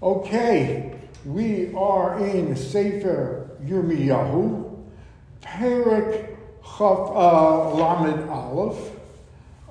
Okay, we are in Sefer Yirmiyahu, Perek Chaf uh, Lamed Aleph,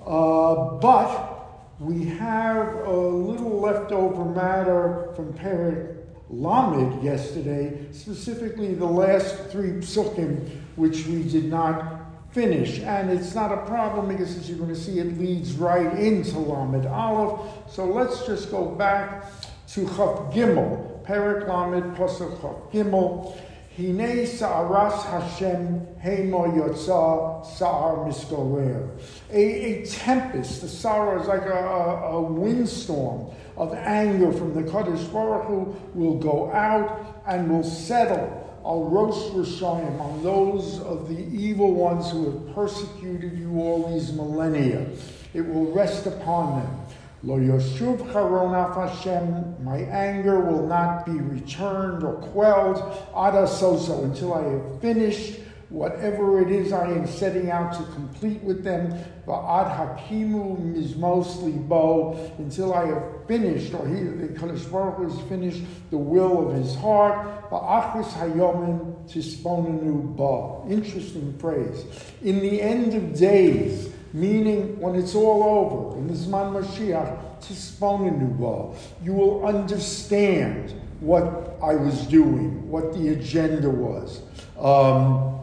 uh, but we have a little leftover matter from Perek Lamed yesterday, specifically the last three psukim, which we did not finish. And it's not a problem because, as you're going to see, it leads right into Lamed Aleph. So let's just go back to Chaf Gimel, Perek Lamed Pasuk Chaf Gimel. Hine sa'aras Hashem hema yotza sa'ar miskorer. A, tempest, the sa'ar is like a, a, a windstorm of anger from the Kadosh Baruch Hu will go out and will settle Al Rosh Rishayim, on those of the evil ones who have persecuted you all these millennia. It will rest upon them. Lo Yoshuv Charonaf Hashem, my anger will not be returned or quelled, Ada Soso, until I have finished whatever it is I am setting out to complete with them, Va'ad Hakimu Mizmos Bo, until I have finished, or he, the Kadosh Baruch has finished the will of his heart, Va'achris Hayomin Tisponanu Ba. Interesting phrase. In the end of days, meaning when it's all over, in the Zman Mashiach, Tisponanu Ba, you will understand what I was doing, what the agenda was. Um,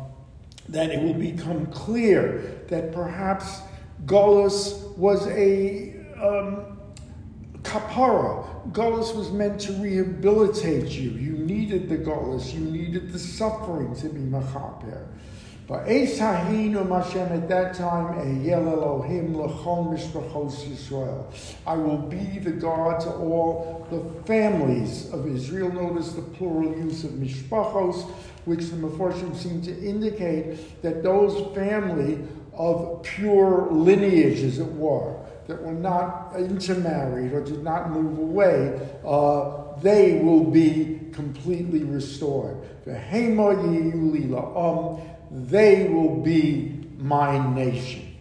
that it will become clear that perhaps Golos was a um, kapara. Golos was meant to rehabilitate you. You needed the Golos, you needed the suffering to be machaper. But Esahinu Hashem at that time, Eyel Elohim Lechon Mishpachos Yisrael. I will be the God to all the families of Israel. Notice the plural use of Mishpachos, which the Meforshim seem to indicate that those family of pure lineage, as it were, that were not intermarried or did not move away, uh, they will be completely restored. Um, they will be my nation.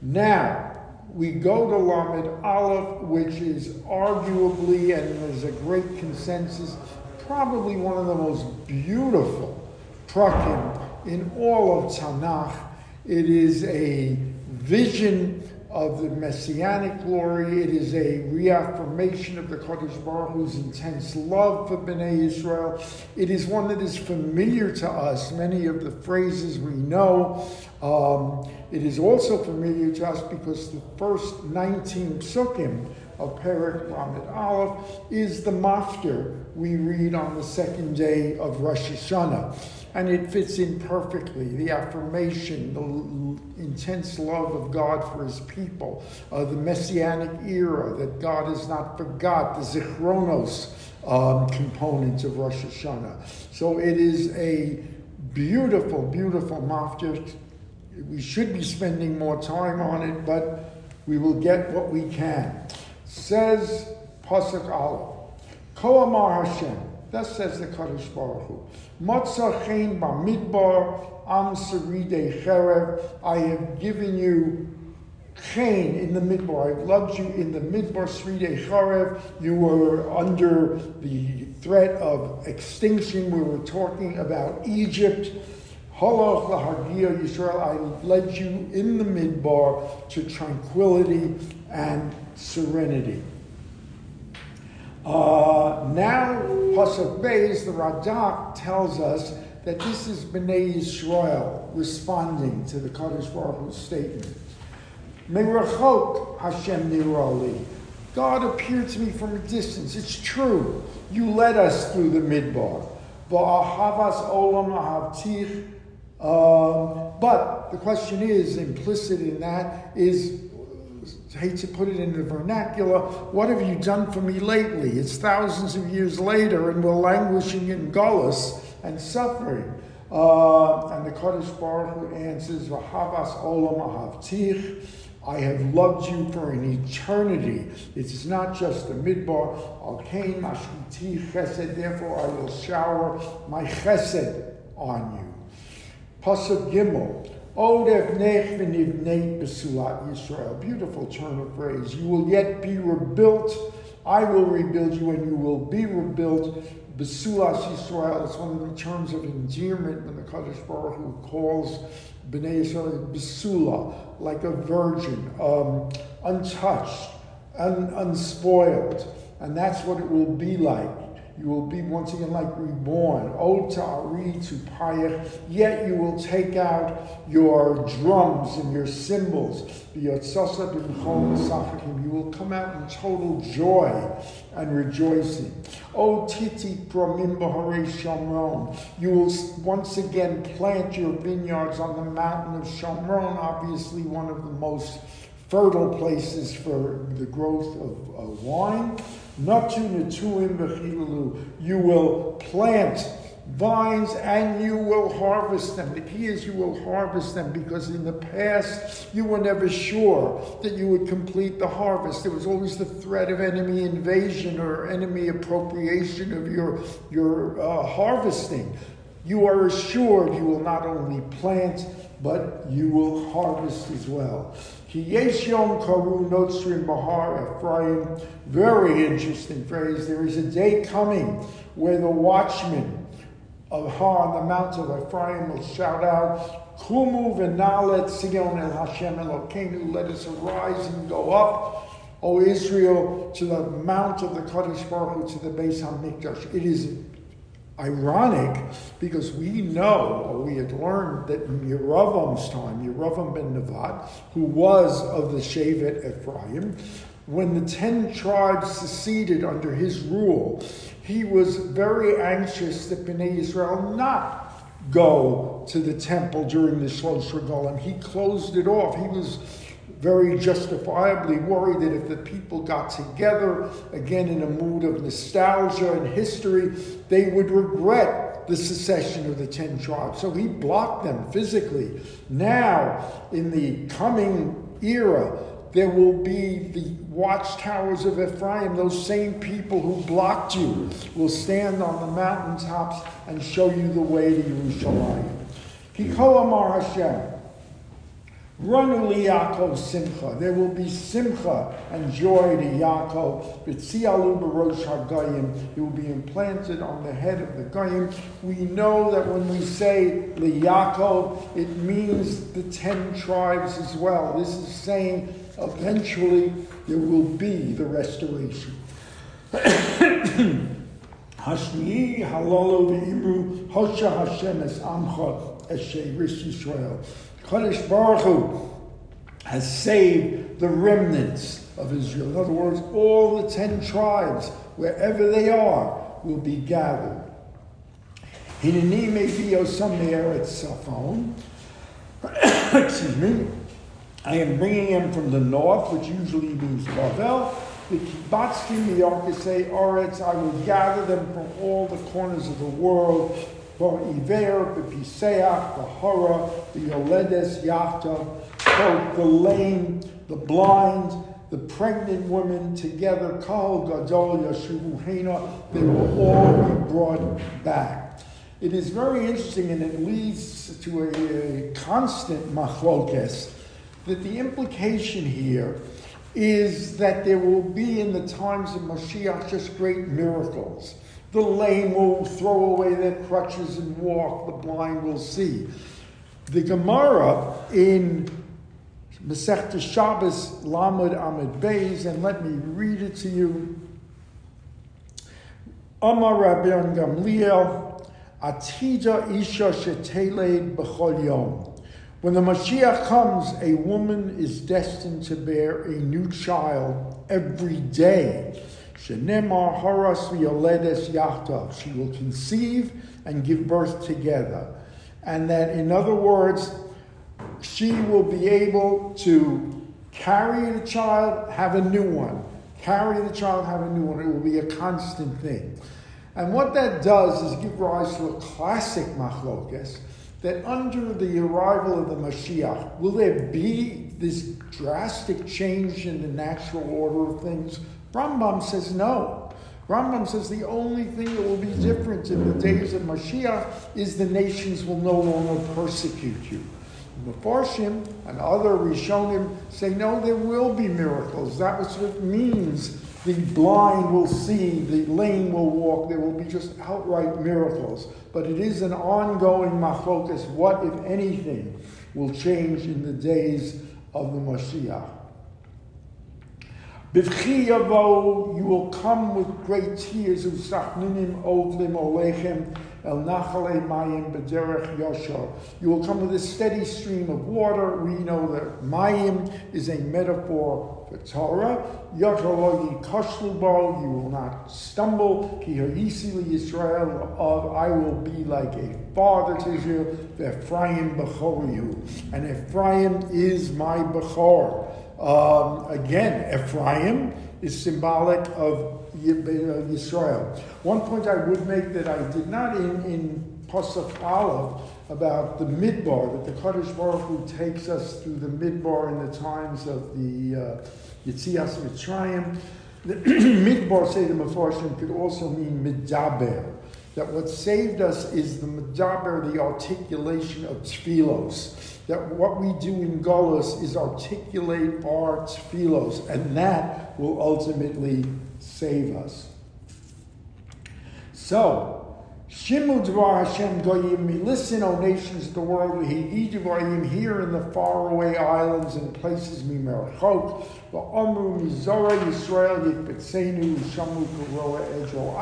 Now, we go to Lamed Aleph, which is arguably, and there's a great consensus, probably one of the most beautiful prakim in all of Tanakh. It is a vision of the messianic glory. It is a reaffirmation of the Kodesh Baruch Hu's intense love for Bnei Israel. It is one that is familiar to us, many of the phrases we know. Um, it is also familiar to us because the first 19 psukim of Perek Lamed Aleph is the maftir we read on the second day of Rosh Hashanah and it fits in perfectly. The affirmation, the intense love of God for his people, uh, the messianic era, that God has not forgot, the zichronos um, component of Rosh Hashanah. So it is a beautiful, beautiful maftir. We should be spending more time on it, but we will get what we can. Says Pasuk Aleph, Koamar Hashem, thus says the Kadosh Baruch Hu, Motzachein bamidbar am cherev. I have given you chen in the midbar. I've loved you in the midbar seride cherev. You were under the threat of extinction. We were talking about Egypt. Holoch lahargia Yisrael. I led you in the midbar to tranquility and serenity. Uh, now, Pasuk Beis, the Radak tells us that this is Bnei Yisrael responding to the Kadosh Baruch Hu's statement. Merachot Hashem nirali. God appeared to me from a distance. It's true. You led us through the midbar. Olam ahavtich. Um, but the question is, implicit in that is Hate to put it in the vernacular, what have you done for me lately? It's thousands of years later, and we're languishing in gullus and suffering. Uh, and the Kadosh Baruch Hu answers, Vahavas olam ahavtich. I have loved you for an eternity. It is not just the midbar. Al kain mashkiti chesed. Therefore, I will shower my chesed on you. Pasuk Gimel. Yisrael. Beautiful turn of phrase. You will yet be rebuilt I will rebuild you and you will be rebuilt. Besulas Yisrael, it's one of the terms of endearment when the Kadosh Baruch Hu calls Bnei Yisrael Besula, like a virgin, um, untouched, un- unspoiled. And that's what it will be like. You will be once again like reborn. O ta'ari to payach. Yet you will take out your drums and your cymbals. You will come out in total joy and rejoicing. O titi pramim Shamron. You will once again plant your vineyards on the mountain of Shamron, obviously one of the most fertile places for the growth of wine. You will plant vines and you will harvest them. The key is you will harvest them because in the past you were never sure that you would complete the harvest. There was always the threat of enemy invasion or enemy appropriation of your, your uh, harvesting. You are assured you will not only plant, but you will harvest as well. Ki Yeshom Karu Notzrin Bahar Ephraim. Very interesting phrase. There is a day coming where the watchmen of Har on the mount of Ephraim will shout out, Kumu v'nalet Sion el Hashem Elokeinu, let us arise and go up, O Israel, to the mount of the Kadosh Baruch Hu, to the Beis HaMikdash. It is ironic because we know, or we had learned that in Yeravam's time, Yeravam ben Nevat, who was of the Shevet Ephraim, when the ten tribes seceded under his rule, he was very anxious that Bnei Israel not go to the temple during the Shlosh Regalim. He closed it off. He was very justifiably worried that if the people got together, again in a mood of nostalgia and history, they would regret the secession of the ten tribes. So he blocked them physically. Now, in the coming era, there will be the watchtowers of Ephraim. Those same people who blocked you will stand on the mountaintops and show you the way to Yerushalayim. Kiko Amar Hashem. Run li Yaakov simcha. There will be simcha and joy to Yaakov. B'tzialu b'rosh ha'gayim. It will be implanted on the head of the goyim. We know that when we say li Yaakov, it means the ten tribes as well. This is saying eventually there will be the restoration. Hashmi halalo v'imru hosha Hashem es amcha es Yisrael. Kadosh Baruch Hu has saved the remnants of Israel. In other words, all the ten tribes, wherever they are, will be gathered. Hineni mevio samer at Safon. Excuse me. I am bringing him from the north, which usually means Bavel. The kibatzim miyarkisei oretz. I will gather them from all the corners of the world Iver, Bepiseach, the Hora, the Yoledes, Yachta, both the lame, the blind, the pregnant women together, Kal Gadol Yashuvuhena, they will all be brought back. It is very interesting and it leads to a, a constant machlokes that the implication here is that there will be in the times of Mashiach just great miracles. The lame will throw away their crutches and walk, the blind will see. The Gemara in Masechta Shabbos Lamed Amud Beis, and let me read it to you. Amar Rabban Gamliel, Atida Isha Sheteled B'chol Yom. When the Mashiach comes, a woman is destined to bear a new child every day. Shenemar Horas Yachta. She will conceive and give birth together. And that, in other words, she will be able to carry the child, have a new one. Carry the child, have a new one. It will be a constant thing. And what that does is give rise to a classic machlokes that under the arrival of the Mashiach, will there be this drastic change in the natural order of things? Rambam says no. Rambam says the only thing that will be different in the days of Mashiach is the nations will no longer persecute you. Mefarshim and other Rishonim say no, there will be miracles. That was what it means The blind will see, the lame will walk. There will be just outright miracles. But it is an ongoing machlokas. What, if anything, will change in the days of the Mashiach? Bivchi you will come with great tears, usachninim ovlim olechem, el nachale mayim bederech yosher. You will come with a steady stream of water. We know that mayim is a metaphor for Torah. Yosher kashlubo, you will not stumble. Ki ha'isili Yisrael, of I will be like a father to Israel. Ephraim bechor you. And Ephraim is my bechor. Um, again, Ephraim is symbolic of Yisrael. One point I would make that I did not in, in Pasuk Aleph about the Midbar, that the Kadosh Baruch Hu takes us through the Midbar in the times of the uh, Yitzias Mitzrayim. The Midbar, say the Mefarshim, could also mean Midaber. That what saved us is the Midaber, the articulation of Tfilos that what we do in Golos is articulate our tefillos, and that will ultimately save us. So, Shimu Dvar Hashem Goyim, listen, O nations of the world, here in the faraway islands and places, Mimerachot, I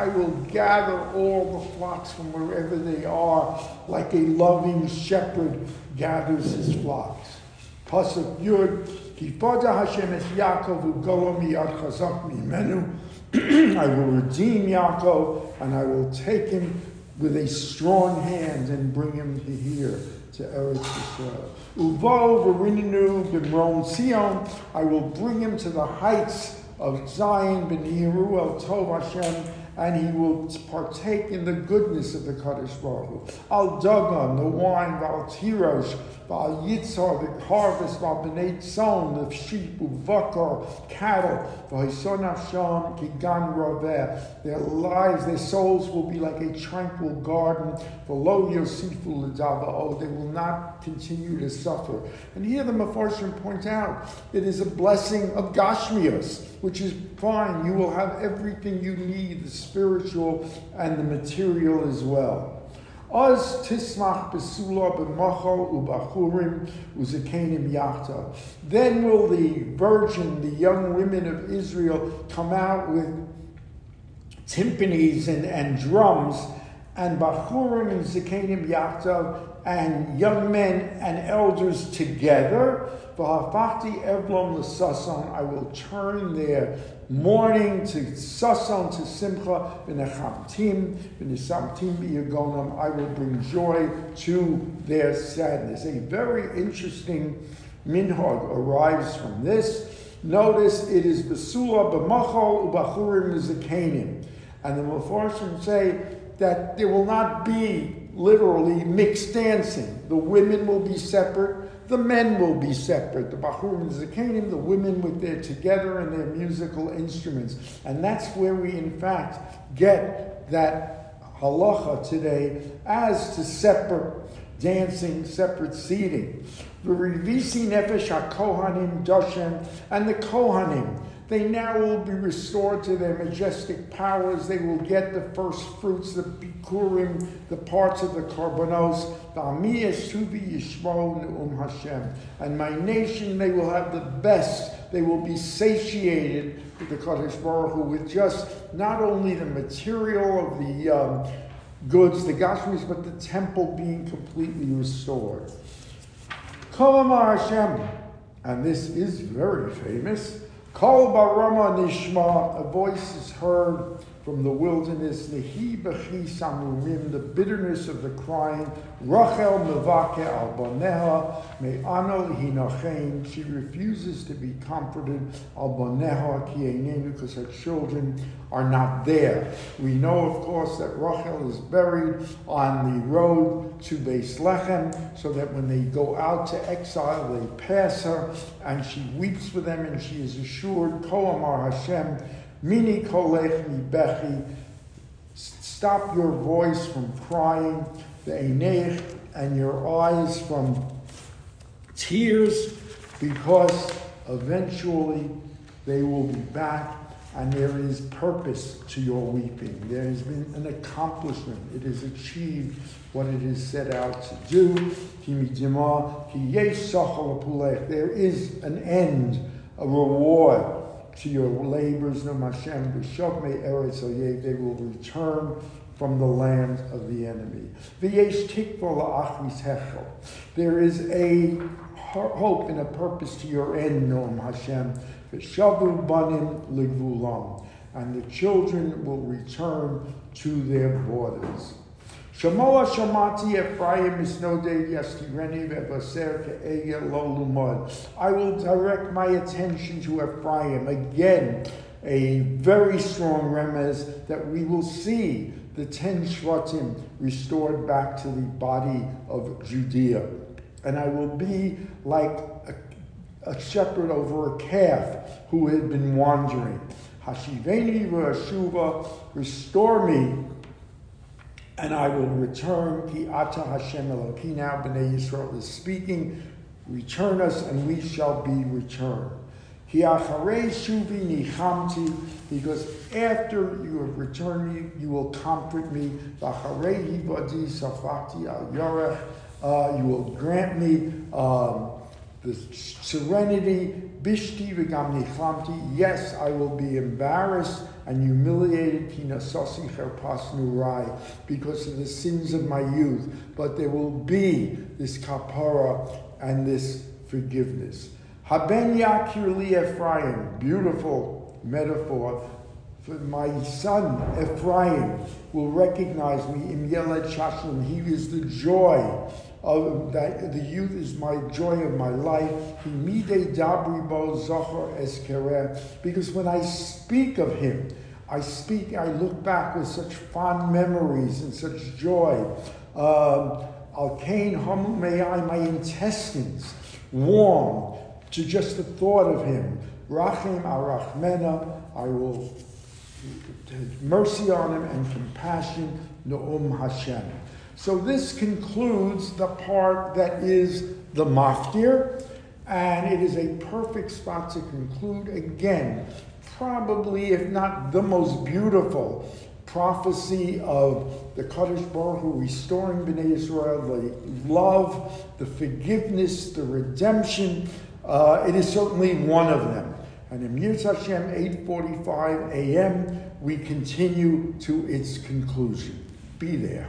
will gather all the flocks from wherever they are, like a loving shepherd gathers his flocks. Pasuk Yud, Kifoda Hashem es Yaakov Ugolomi Ad Chazak Mimenu. I will redeem Yaakov and I will take him with a strong hand and bring him to here, to Eretz Yisrael. Uvo v'rininu b'mron Sion, I will bring him to the heights of Zion, b'niru el tov Hashem, and he will partake in the goodness of the Kadosh Baruch Al Dagon, the wine, Al Tirosh, Val Yitzhar, the harvest, Val B'nai Tzon, the sheep, Uvakar, cattle, V'hison Hashem, Kigan Raveh. Their lives, their souls will be like a tranquil garden. V'lo Yosifu L'dava, oh, they will not continue to suffer. And here the Mefarshim point out, it is a blessing of Gashmias, which is fine. You will have everything you need, the spiritual and the material as well. Oz tismach besula b'machol u'bachurim u'zekenim yachta. Then will the virgin, the young women of Israel, come out with timpanis and, and drums, and bachurim and zekenim yachta, and young men and elders together. Evlom I will turn their mourning to sason to simcha v'nechamtim v'nisamtim b'yagonam. I will bring joy to their sadness. A very interesting minhag arrives from this. Notice it is besula b'machol u'bachurim zekanim. And the Mepharshim say that there will not be literally mixed dancing. The women will be separate, the men will be separate. The Bachurim and Zakanim, the women with their together and their musical instruments. And that's where we, in fact, get that halacha today as to separate dancing, separate seating. The Revisi Nefesh HaKohanim Doshem and the Kohanim they now will be restored to their majestic powers. They will get the first fruits, the bikurim, the parts of the karbonos. Hashem. And my nation, they will have the best. They will be satiated with the Kadosh Baruch Hu, with just not only the material of the um, goods, the gashmis, but the temple being completely restored. Kolamar Hashem. And this is very famous. Kol barama nishma, a voice is heard from the wilderness, the bitterness of the crying, Rachel Mevake al Boneha, Me'ano Hinachain, she refuses to be comforted, al Boneha Kienenu, because her children are not there. We know, of course, that Rachel is buried on the road to Beis Lechem, so that when they go out to exile, they pass her, and she weeps for them, and she is assured, Koamar Hashem, Mini kolech mi. Stop your voice from crying, the einech, and your eyes from tears, because eventually they will be back and there is purpose to your weeping. There has been an accomplishment. It has achieved what it is set out to do. There is an end, a reward to your labors. No Hashem, they will return from the land of the enemy. There is a hope and a purpose to your end, Noam Hashem. V'shavu banim ligvulam. And the children will return to their borders. Shamati Ephraim vevaser lumad. I will direct my attention to Ephraim. Again, a very strong remez that we will see the ten Shvatim restored back to the body of Judea. And I will be like a, a shepherd over a calf who had been wandering. Hashiveni v'ashuva, restore me, and I will return. Ki ata Hashem Eloki. Now Bnei Yisrael is speaking. Return us, and we shall be returned. Because after you have returned me, you will comfort me. Uh, you will grant me um, the serenity. Bishti v'gam Yes, I will be embarrassed and humiliated because of the sins of my youth. But there will be this kapara and this forgiveness. Haben Yakir Ephraim, beautiful metaphor. For my son Ephraim will recognize me. in Yeled Shashlim, he is the joy of that. The youth is my joy of my life. Because when I speak of him, I speak, I look back with such fond memories and such joy. Um, Al Kain Hamu my intestines warm to just the thought of him. Rachim arachmena, I will mercy on him and compassion, no'um Hashem. So this concludes the part that is the maftir, and it is a perfect spot to conclude. Again, probably, if not the most beautiful prophecy of the Kadosh Baruch Hu restoring Bnei Israel, the love, the forgiveness, the redemption, uh, it is certainly one of them. And in Yirtz Hashem, 8.45 a.m., we continue to its conclusion. Be there.